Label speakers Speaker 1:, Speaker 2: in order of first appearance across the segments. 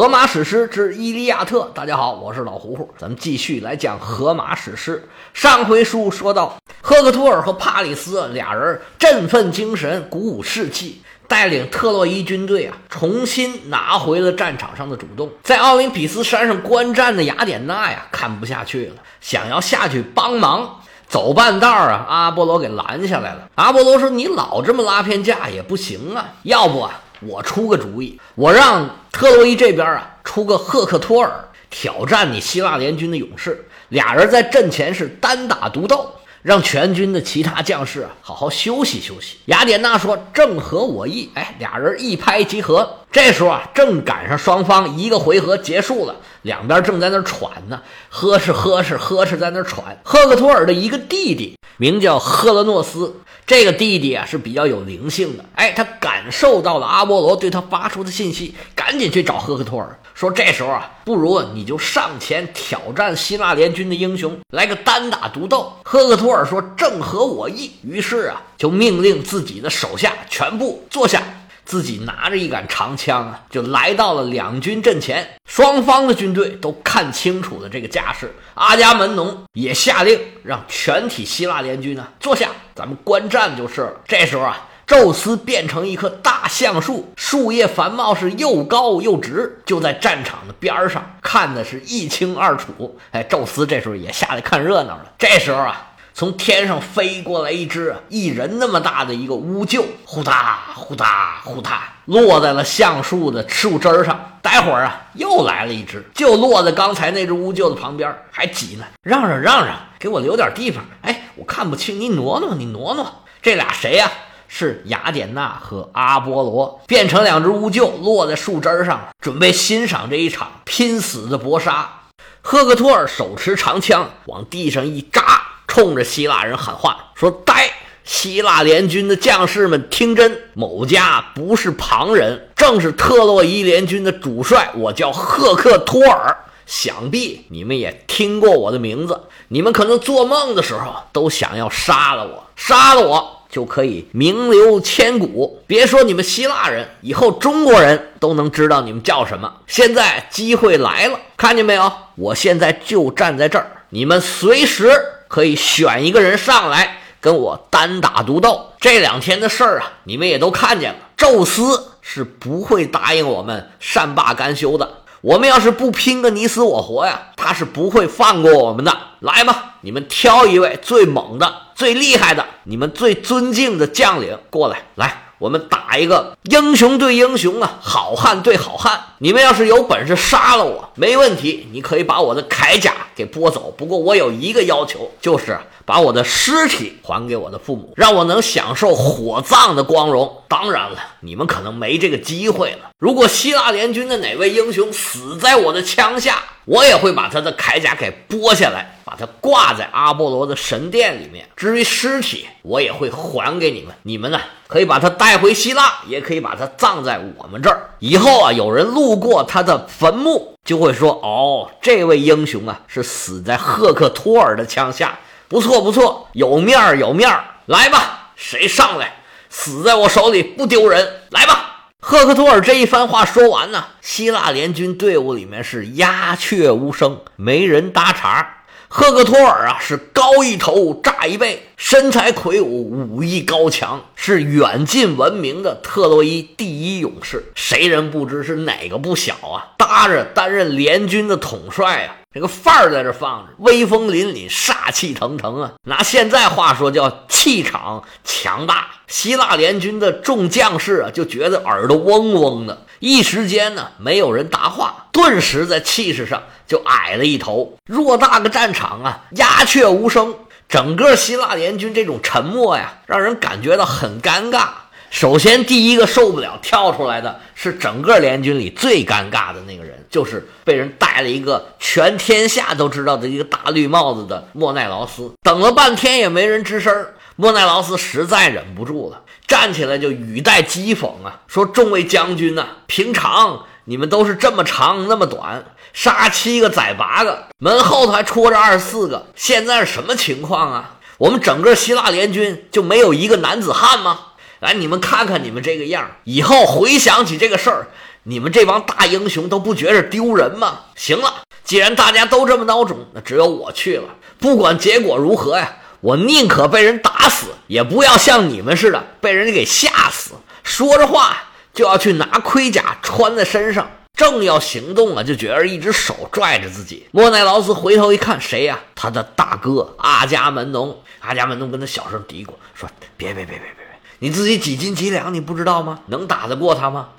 Speaker 1: 荷马史诗之《伊利亚特》，大家好，我是老胡胡，咱们继续来讲荷马史诗。上回书说到，赫克托尔和帕里斯俩人振奋精神，鼓舞士气，带领特洛伊军队啊，重新拿回了战场上的主动。在奥林匹斯山上观战的雅典娜呀，看不下去了，想要下去帮忙。走半道啊，阿波罗给拦下来了。阿波罗说：“你老这么拉偏架也不行啊，要不啊？”我出个主意，我让特洛伊这边啊出个赫克托尔挑战你希腊联军的勇士，俩人在阵前是单打独斗，让全军的其他将士啊好好休息休息。雅典娜说正合我意，哎，俩人一拍即合。这时候啊，正赶上双方一个回合结束了，两边正在那喘呢，呵斥呵斥呵斥在那喘。赫克托尔的一个弟弟名叫赫勒诺斯。这个弟弟啊是比较有灵性的，哎，他感受到了阿波罗对他发出的信息，赶紧去找赫克托尔，说这时候啊，不如你就上前挑战希腊联军的英雄，来个单打独斗。赫克托尔说正合我意，于是啊，就命令自己的手下全部坐下。自己拿着一杆长枪啊，就来到了两军阵前。双方的军队都看清楚了这个架势。阿伽门农也下令让全体希腊联军呢坐下，咱们观战就是了。这时候啊，宙斯变成一棵大橡树，树叶繁茂，是又高又直，就在战场的边上，看的是一清二楚。哎，宙斯这时候也下来看热闹了。这时候啊。从天上飞过来一只一人那么大的一个乌鹫，呼嗒呼嗒呼嗒，落在了橡树的树枝上。待会儿啊，又来了一只，就落在刚才那只乌鹫的旁边，还挤呢。让让让让，给我留点地方。哎，我看不清，你挪挪，你挪挪。这俩谁呀？是雅典娜和阿波罗，变成两只乌鹫，落在树枝上，准备欣赏这一场拼死的搏杀。赫克托尔手持长枪，往地上一扎。冲着希腊人喊话说：“呆！希腊联军的将士们，听真！某家不是旁人，正是特洛伊联军的主帅。我叫赫克托尔，想必你们也听过我的名字。你们可能做梦的时候都想要杀了我，杀了我就可以名留千古。别说你们希腊人，以后中国人都能知道你们叫什么。现在机会来了，看见没有？我现在就站在这儿，你们随时。”可以选一个人上来跟我单打独斗。这两天的事儿啊，你们也都看见了。宙斯是不会答应我们善罢甘休的。我们要是不拼个你死我活呀，他是不会放过我们的。来吧，你们挑一位最猛的、最厉害的、你们最尊敬的将领过来。来。我们打一个英雄对英雄啊，好汉对好汉。你们要是有本事杀了我，没问题，你可以把我的铠甲给剥走。不过我有一个要求，就是把我的尸体还给我的父母，让我能享受火葬的光荣。当然了，你们可能没这个机会了。如果希腊联军的哪位英雄死在我的枪下，我也会把他的铠甲给剥下来。把它挂在阿波罗的神殿里面。至于尸体，我也会还给你们。你们呢，可以把它带回希腊，也可以把它葬在我们这儿。以后啊，有人路路过他的坟墓，就会说：“哦，这位英雄啊，是死在赫克托尔的枪下。不错，不错，有面儿，有面儿。来吧，谁上来？死在我手里不丢人。来吧。”赫克托尔这一番话说完呢，希腊联军队伍里面是鸦雀无声，没人搭茬。赫克托尔啊，是高一头，炸一背，身材魁梧，武艺高强，是远近闻名的特洛伊第一勇士。谁人不知是哪个不小啊？搭着担任联军的统帅啊，这个范儿在这放着，威风凛凛，煞气腾腾啊！拿现在话说，叫气场强大。希腊联军的众将士啊，就觉得耳朵嗡嗡的。一时间呢，没有人答话，顿时在气势上就矮了一头。偌大个战场啊，鸦雀无声，整个希腊联军这种沉默呀，让人感觉到很尴尬。首先，第一个受不了跳出来的是整个联军里最尴尬的那个人，就是被人戴了一个全天下都知道的一个大绿帽子的莫奈劳斯。等了半天也没人吱声，莫奈劳斯实在忍不住了。站起来就语带讥讽啊，说：“众位将军呐，平常你们都是这么长那么短，杀七个宰八个，门后头还戳着二十四个，现在是什么情况啊？我们整个希腊联军就没有一个男子汉吗？来，你们看看你们这个样，以后回想起这个事儿，你们这帮大英雄都不觉着丢人吗？行了，既然大家都这么孬种，那只有我去了。不管结果如何呀，我宁可被人打死，也不要像你们似的被人家给吓死。说着话，就要去拿盔甲穿在身上。正要行动啊，就觉得一只手拽着自己。莫奈劳斯回头一看，谁呀？他的大哥阿伽门农。阿伽门农跟他小声嘀咕说：“别别别别别别，你自己几斤几两，你不知道吗？能打得过他吗？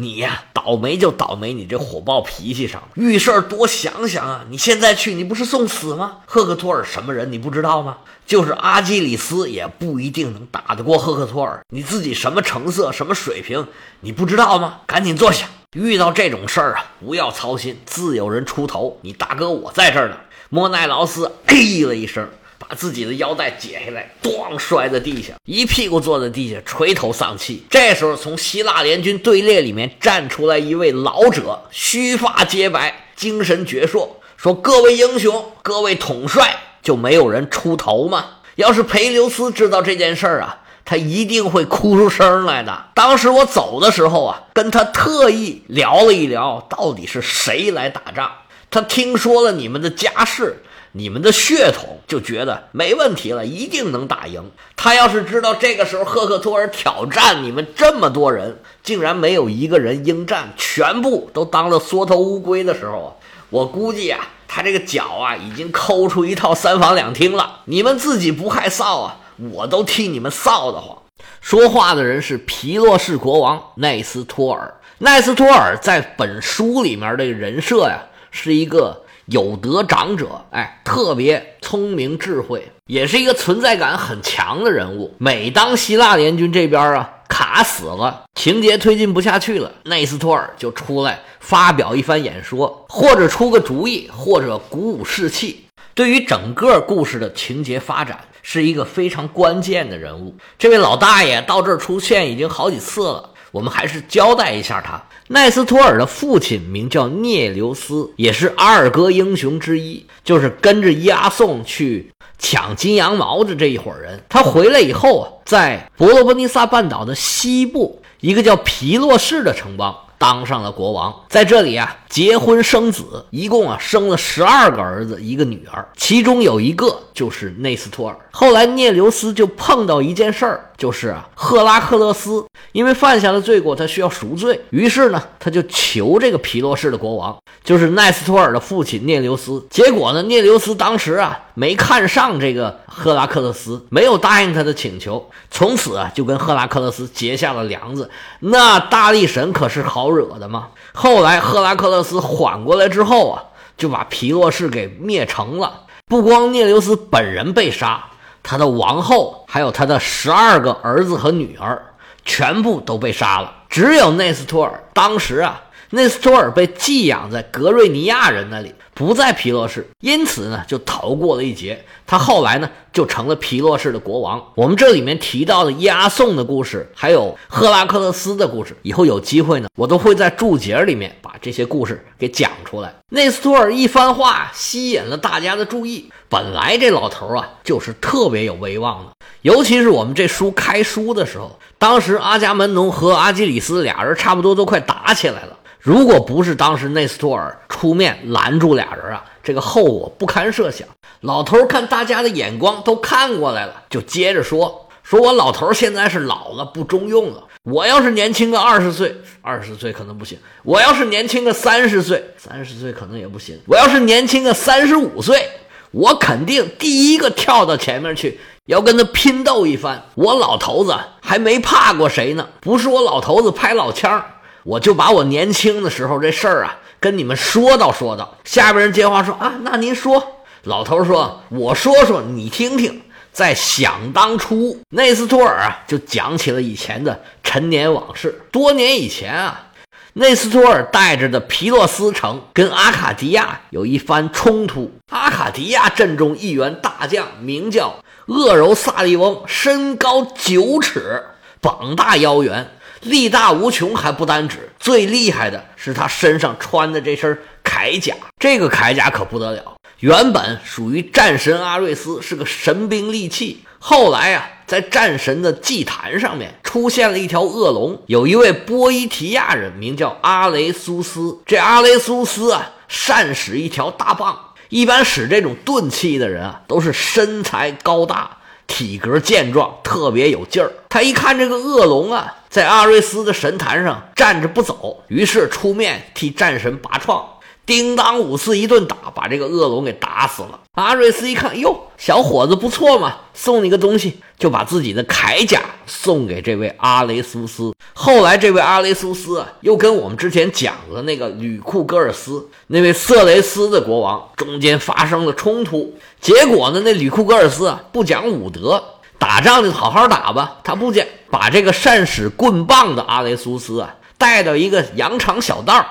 Speaker 1: 你呀，倒霉就倒霉你这火爆脾气上。遇事儿多想想啊！你现在去，你不是送死吗？赫克托尔什么人，你不知道吗？就是阿基里斯也不一定能打得过赫克托尔。你自己什么成色，什么水平，你不知道吗？赶紧坐下。”遇到这种事儿啊，不要操心，自有人出头。你大哥我在这儿呢。莫奈劳斯哎了一声，把自己的腰带解下来，咣摔在地下，一屁股坐在地下，垂头丧气。这时候，从希腊联军队列里面站出来一位老者，须发皆白，精神矍铄，说：“各位英雄，各位统帅，就没有人出头吗？要是裴留斯知道这件事儿啊。”他一定会哭出声来的。当时我走的时候啊，跟他特意聊了一聊，到底是谁来打仗。他听说了你们的家世、你们的血统，就觉得没问题了，一定能打赢。他要是知道这个时候赫克托尔挑战你们这么多人，竟然没有一个人应战，全部都当了缩头乌龟的时候，我估计啊，他这个脚啊已经抠出一套三房两厅了。你们自己不害臊啊？我都替你们臊得慌。说话的人是皮洛士国王奈斯托尔。奈斯托尔在本书里面的人设呀，是一个有德长者，哎，特别聪明智慧，也是一个存在感很强的人物。每当希腊联军这边啊卡死了，情节推进不下去了，奈斯托尔就出来发表一番演说，或者出个主意，或者鼓舞士气，对于整个故事的情节发展。是一个非常关键的人物。这位老大爷到这儿出现已经好几次了，我们还是交代一下他。奈斯托尔的父亲名叫涅留斯，也是阿尔戈英雄之一，就是跟着押送去抢金羊毛的这一伙人。他回来以后啊，在伯罗奔尼撒半岛的西部一个叫皮洛士的城邦。当上了国王，在这里啊，结婚生子，一共啊生了十二个儿子，一个女儿，其中有一个就是内斯托尔。后来涅留斯就碰到一件事儿，就是啊，赫拉克勒斯因为犯下了罪过，他需要赎罪，于是呢，他就求这个皮洛士的国王，就是奈斯托尔的父亲涅留斯。结果呢，涅留斯当时啊没看上这个赫拉克勒斯，没有答应他的请求，从此啊就跟赫拉克勒斯结下了梁子。那大力神可是好。惹的吗？后来赫拉克勒斯缓过来之后啊，就把皮洛士给灭城了。不光涅留斯本人被杀，他的王后还有他的十二个儿子和女儿全部都被杀了。只有内斯托尔，当时啊，内斯托尔被寄养在格瑞尼亚人那里。不在皮洛士，因此呢就逃过了一劫。他后来呢就成了皮洛士的国王。我们这里面提到的押送的故事，还有赫拉克勒斯的故事，以后有机会呢，我都会在注解里面把这些故事给讲出来。内斯托尔一番话吸引了大家的注意。本来这老头啊就是特别有威望的，尤其是我们这书开书的时候，当时阿伽门农和阿基里斯俩人差不多都快打起来了。如果不是当时内斯托尔出面拦住俩人啊，这个后果不堪设想。老头看大家的眼光都看过来了，就接着说：“说我老头现在是老了，不中用了。我要是年轻个二十岁，二十岁可能不行；我要是年轻个三十岁，三十岁可能也不行；我要是年轻个三十五岁，我肯定第一个跳到前面去，要跟他拼斗一番。我老头子还没怕过谁呢，不是我老头子拍老枪。”我就把我年轻的时候这事儿啊跟你们说道说道。下边人接话说啊，那您说。老头说：“我说说你听听。”在想当初，内斯托尔啊就讲起了以前的陈年往事。多年以前啊，内斯托尔带着的皮洛斯城跟阿卡迪亚有一番冲突。阿卡迪亚阵中一员大将名叫恶柔萨利翁，身高九尺，膀大腰圆。力大无穷还不单止，最厉害的是他身上穿的这身铠甲。这个铠甲可不得了，原本属于战神阿瑞斯，是个神兵利器。后来啊，在战神的祭坛上面出现了一条恶龙，有一位波伊提亚人名叫阿雷苏斯。这阿雷苏斯啊，善使一条大棒。一般使这种钝器的人啊，都是身材高大、体格健壮，特别有劲儿。他一看这个恶龙啊，在阿瑞斯的神坛上站着不走，于是出面替战神拔创。叮当五四一顿打，把这个恶龙给打死了。阿瑞斯一看，哟，小伙子不错嘛，送你个东西，就把自己的铠甲送给这位阿雷苏斯。后来，这位阿雷苏斯啊，又跟我们之前讲的那个吕库格尔斯那位色雷斯的国王中间发生了冲突。结果呢，那吕库格尔斯啊，不讲武德，打仗就好好打吧，他不讲，把这个善使棍棒的阿雷苏斯啊，带到一个羊肠小道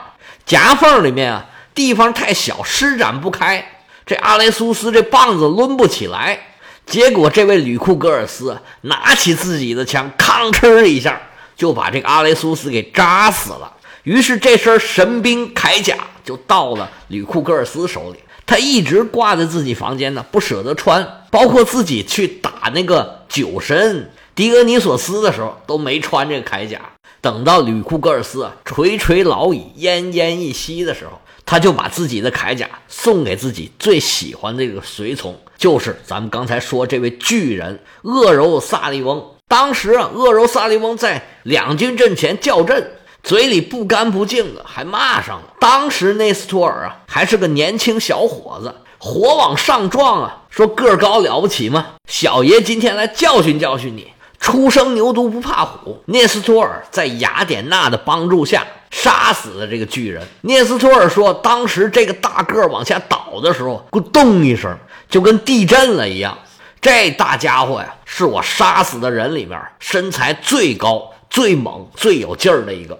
Speaker 1: 夹缝里面啊。地方太小，施展不开。这阿雷苏斯这棒子抡不起来，结果这位吕库格尔斯拿起自己的枪，吭哧一下就把这个阿雷苏斯给扎死了。于是这身神兵铠甲就到了吕库格尔斯手里，他一直挂在自己房间呢，不舍得穿。包括自己去打那个酒神狄俄尼索斯的时候，都没穿这个铠甲。等到吕库格尔斯垂垂老矣、奄奄一息的时候。他就把自己的铠甲送给自己最喜欢的这个随从，就是咱们刚才说这位巨人恶柔萨利翁。当时啊，恶柔萨利翁在两军阵前叫阵，嘴里不干不净的，还骂上了。当时内斯托尔啊，还是个年轻小伙子，火往上撞啊，说个高了不起吗？小爷今天来教训教训你。初生牛犊不怕虎，涅斯托尔在雅典娜的帮助下杀死了这个巨人。涅斯托尔说，当时这个大个往下倒的时候，咕咚一声，就跟地震了一样。这大家伙呀，是我杀死的人里面身材最高、最猛、最有劲儿的一个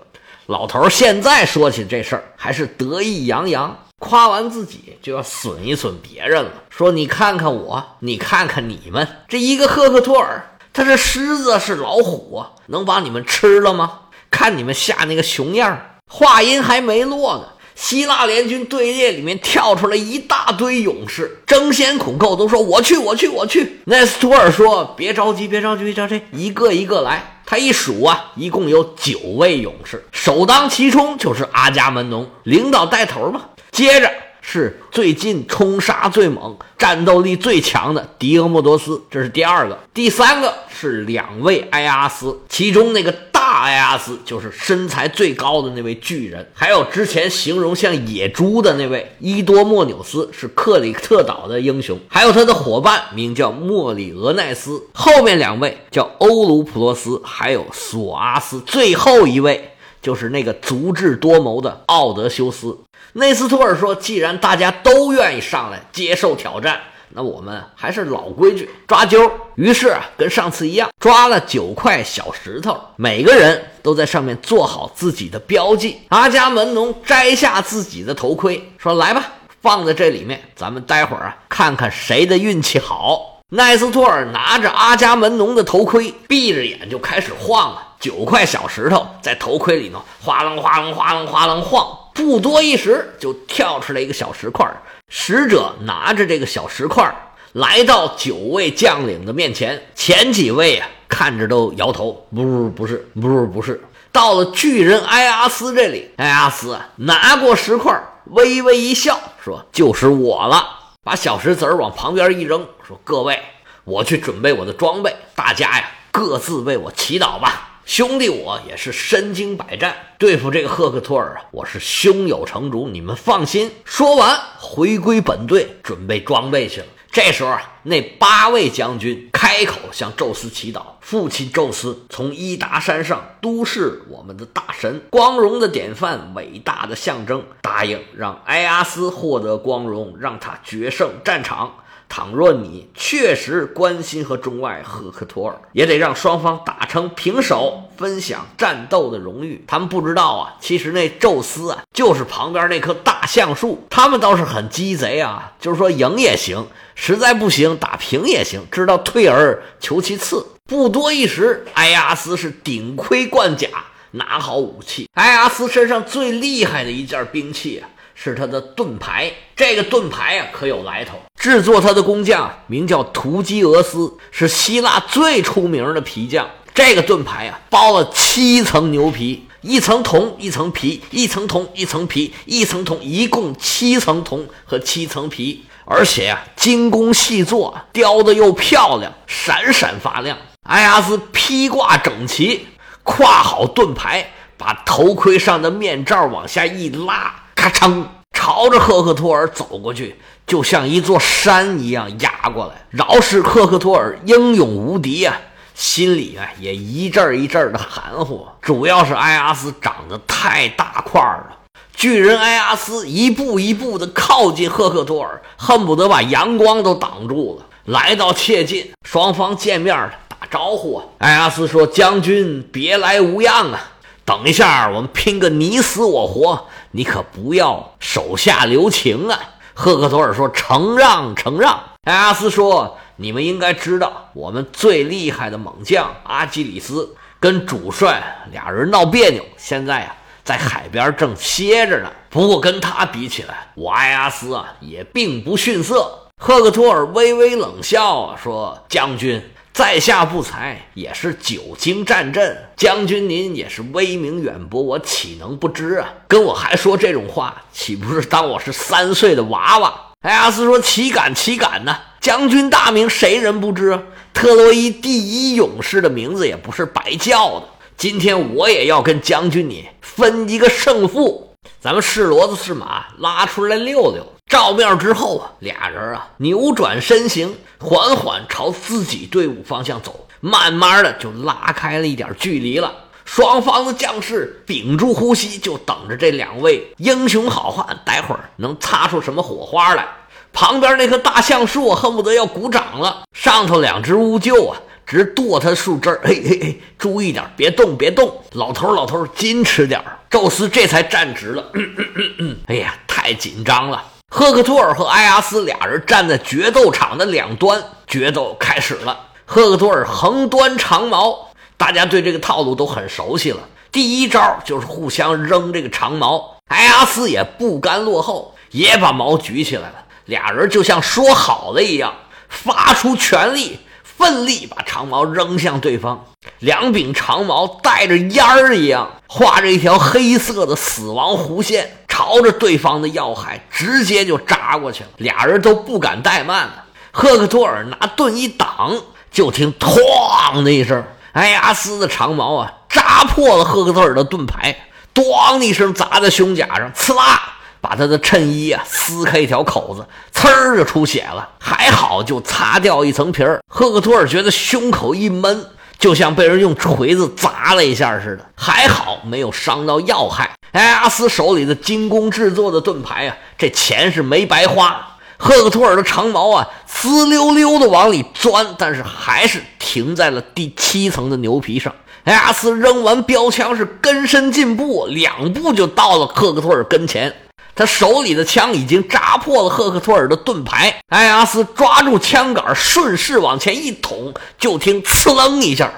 Speaker 1: 老头。现在说起这事儿，还是得意洋洋，夸完自己就要损一损别人了，说你看看我，你看看你们，这一个赫克托尔。他是狮子，是老虎啊，能把你们吃了吗？看你们吓那个熊样儿。话音还没落呢，希腊联军队列里面跳出来一大堆勇士，争先恐后都说我去，我去，我去。奈斯托尔说别着急，别着急，别着急，一个一个来。他一数啊，一共有九位勇士，首当其冲就是阿伽门农，领导带头嘛。接着。是最近冲杀最猛、战斗力最强的狄俄莫多斯，这是第二个。第三个是两位埃阿斯，其中那个大埃阿斯就是身材最高的那位巨人，还有之前形容像野猪的那位伊多莫纽斯，是克里特岛的英雄，还有他的伙伴名叫莫里俄奈斯。后面两位叫欧鲁普洛斯，还有索阿斯，最后一位就是那个足智多谋的奥德修斯。内斯托尔说：“既然大家都愿意上来接受挑战，那我们还是老规矩，抓阄。于是啊，跟上次一样，抓了九块小石头，每个人都在上面做好自己的标记。阿伽门农摘下自己的头盔，说：‘来吧，放在这里面，咱们待会儿啊，看看谁的运气好。’奈斯托尔拿着阿伽门农的头盔，闭着眼就开始晃了，九块小石头在头盔里头哗楞哗楞哗楞哗楞晃。”不多一时，就跳出来一个小石块。使者拿着这个小石块，来到九位将领的面前。前几位啊，看着都摇头，不，不是，不是，不是。到了巨人埃阿斯这里，埃阿斯拿过石块，微微一笑，说：“就是我了。”把小石子儿往旁边一扔，说：“各位，我去准备我的装备，大家呀，各自为我祈祷吧。”兄弟，我也是身经百战，对付这个赫克托尔啊，我是胸有成竹，你们放心。说完，回归本队，准备装备去了。这时候啊，那八位将军开口向宙斯祈祷：“父亲宙斯，从伊达山上都市我们的大神，光荣的典范，伟大的象征，答应让埃阿斯获得光荣，让他决胜战场。”倘若你确实关心和钟爱赫克托尔，也得让双方打成平手，分享战斗的荣誉。他们不知道啊，其实那宙斯啊，就是旁边那棵大橡树。他们倒是很鸡贼啊，就是说赢也行，实在不行打平也行，知道退而求其次。不多一时，埃阿斯是顶盔贯甲，拿好武器。埃阿斯身上最厉害的一件兵器啊。是他的盾牌，这个盾牌啊可有来头。制作它的工匠名叫图基俄斯，是希腊最出名的皮匠。这个盾牌啊，包了七层牛皮，一层铜，一层皮，一层铜，一层皮，一层铜，一共七层铜和七层皮。而且呀，精工细作，雕的又漂亮，闪闪发亮。埃阿斯披挂整齐，挎好盾牌，把头盔上的面罩往下一拉，咔嚓，朝着赫克托尔走过去，就像一座山一样压过来。饶是赫克托尔英勇无敌呀！心里啊也一阵一阵的含糊，主要是埃阿斯长得太大块了。巨人埃阿斯一步一步的靠近赫克托尔，恨不得把阳光都挡住了。来到切近，双方见面打招呼啊。埃阿斯说：“将军别来无恙啊！等一下，我们拼个你死我活，你可不要手下留情啊！”赫克托尔说：“承让，承让。”埃阿斯说。你们应该知道，我们最厉害的猛将阿基里斯跟主帅俩人闹别扭，现在啊在海边正歇着呢。不过跟他比起来，我埃阿斯啊也并不逊色。赫克托尔微微冷笑说：“将军在下不才，也是久经战阵。将军您也是威名远播，我岂能不知啊？跟我还说这种话，岂不是当我是三岁的娃娃？”埃阿斯说：“岂敢，岂敢呢！”将军大名，谁人不知？特洛伊第一勇士的名字也不是白叫的。今天我也要跟将军你分一个胜负。咱们是骡子是马，拉出来溜溜。照面之后啊，俩人啊扭转身形，缓缓朝自己队伍方向走，慢慢的就拉开了一点距离了。双方的将士屏住呼吸，就等着这两位英雄好汉，待会儿能擦出什么火花来。旁边那棵大橡树恨不得要鼓掌了，上头两只乌鹫啊，直剁它树枝。嘿嘿嘿，注意点，别动，别动！老头，老头，矜持点宙斯这才站直了。嗯嗯嗯嗯哎呀，太紧张了！赫克托尔和埃阿斯俩人站在决斗场的两端，决斗开始了。赫克托尔横端长矛，大家对这个套路都很熟悉了。第一招就是互相扔这个长矛，埃阿斯也不甘落后，也把矛举起来了。俩人就像说好了一样，发出全力，奋力把长矛扔向对方。两柄长矛带着烟儿一样，画着一条黑色的死亡弧线，朝着对方的要害直接就扎过去了。俩人都不敢怠慢了。赫克托尔拿盾一挡，就听“哐”的一声，埃阿斯的长矛啊，扎破了赫克托尔的盾牌，“咣”的一声砸在胸甲上，刺啦。把他的衬衣啊撕开一条口子，呲儿就出血了。还好就擦掉一层皮儿。赫克托尔觉得胸口一闷，就像被人用锤子砸了一下似的。还好没有伤到要害。埃阿斯手里的精工制作的盾牌啊，这钱是没白花。赫克托尔的长矛啊，滋溜溜的往里钻，但是还是停在了第七层的牛皮上。埃阿斯扔完标枪是跟身进步，两步就到了赫克托尔跟前。他手里的枪已经扎破了赫克托尔的盾牌，埃阿斯抓住枪杆，顺势往前一捅，就听“呲楞”一下，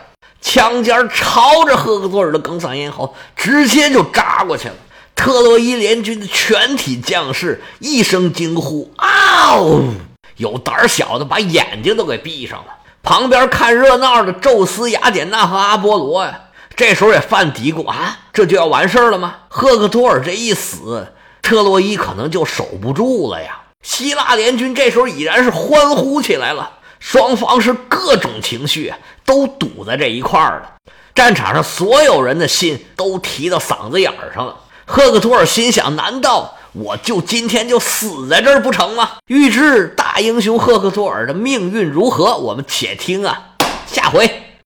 Speaker 1: 枪尖朝着赫克托尔的梗嗓咽喉直接就扎过去了。特洛伊联军的全体将士一声惊呼：“啊呜！”有胆小的把眼睛都给闭上了。旁边看热闹的宙斯、雅典娜和阿波罗呀，这时候也犯嘀咕：“啊，这就要完事儿了吗？赫克托尔这一死。”特洛伊可能就守不住了呀！希腊联军这时候已然是欢呼起来了，双方是各种情绪都堵在这一块儿了。战场上所有人的心都提到嗓子眼儿上了。赫克托尔心想：难道我就今天就死在这儿不成吗？欲知大英雄赫克托尔的命运如何，我们且听啊，下回。